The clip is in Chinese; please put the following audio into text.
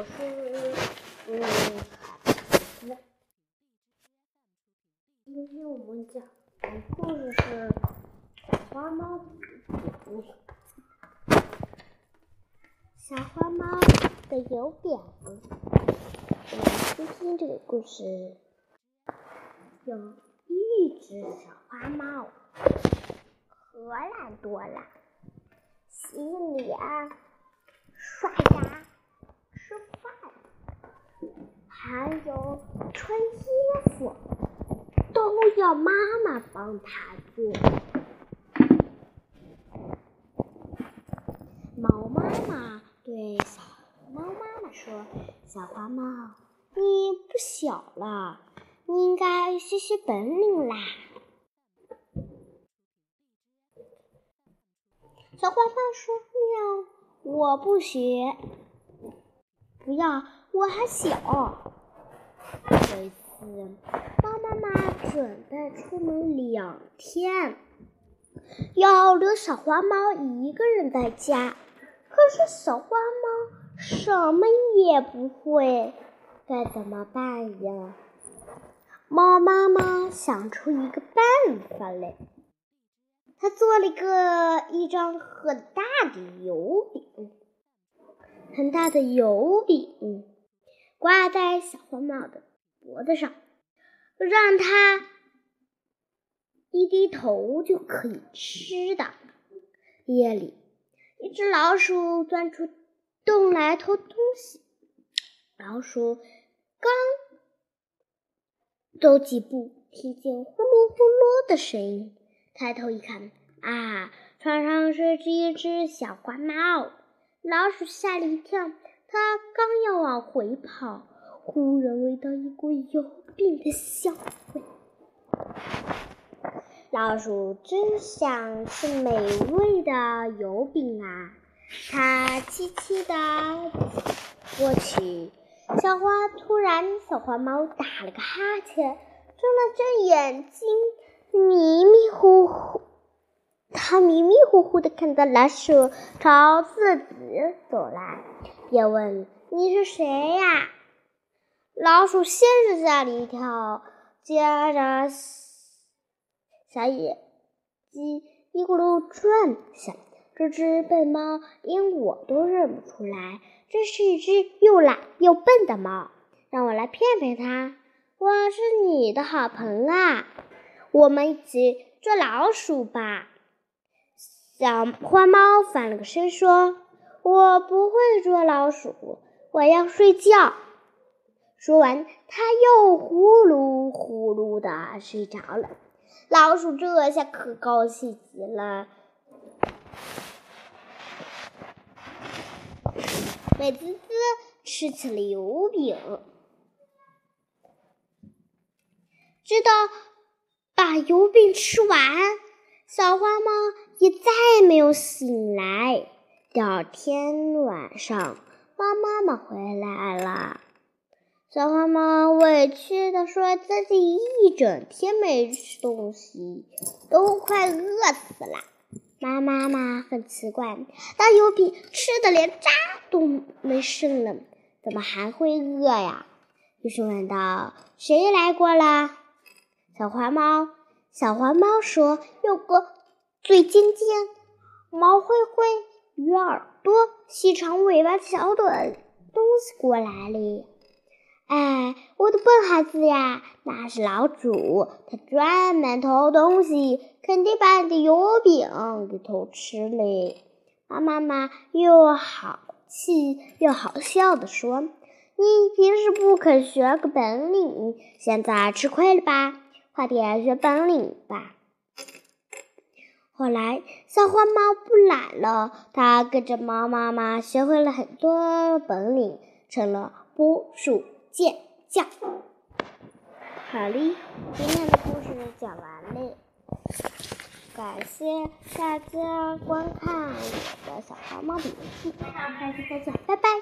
我是嗯，今天我们讲的故事是小花猫的故事。小花猫的油饼，我们今天这个故事有一只小花猫，可懒多了，洗脸、刷牙。吃饭，还有穿衣服，都要妈妈帮他做。猫妈妈对小猫妈妈说：“小花猫，你不小了，你应该学学本领啦。”小花猫说：“喵，我不学。”不要，我还小。这一次，猫妈妈准备出门两天，要留小花猫一个人在家。可是小花猫什么也不会，该怎么办呀？猫妈妈想出一个办法来，她做了个一张很大的油饼。很大的油饼挂在小花猫的脖子上，让它低低头就可以吃的。夜里，一只老鼠钻出洞来偷东西。老鼠刚走几步，听见呼噜呼噜的声音，抬头一看，啊，床上睡着一只小花猫。老鼠吓了一跳，它刚要往回跑，忽然闻到一股油饼的香味。老鼠真想吃美味的油饼啊！它气气的过去。小花突然，小花猫打了个哈欠，睁了睁眼睛，迷迷糊糊。他迷迷糊糊的看到老鼠朝自己走来，便问：“你是谁呀？”老鼠先是吓了一跳，接着小眼睛一咕噜转，想：“这只笨猫连我都认不出来，这是一只又懒又笨的猫，让我来骗骗它。我是你的好朋友啊，我们一起捉老鼠吧。”小花猫翻了个身，说：“我不会捉老鼠，我要睡觉。”说完，它又呼噜呼噜的睡着了。老鼠这下可高兴极了，美滋滋吃起了油饼，直到把油饼吃完。小花猫也再也没有醒来。第二天晚上，猫妈妈回来了。小花猫委屈地说：“自己一整天没吃东西，都快饿死了。”猫妈妈很奇怪，大油饼吃的连渣都没剩了，怎么还会饿呀？于是问道：“谁来过了？”小花猫。小花猫说：“有个嘴尖尖、毛灰灰、鱼耳朵、细长尾巴的小短东西过来了。”哎，我的笨孩子呀，那是老鼠，它专门偷东西，肯定把你的油饼给偷吃了。猫妈妈又好气又好笑地说：“你平时不肯学个本领，现在吃亏了吧？”快点学本领吧！后来，小花猫不懒了，它跟着猫妈妈学会了很多本领，成了捕鼠健将。好嘞，今天的故事讲完了，感谢大家观看我的小花猫笔记，下期再见，拜拜。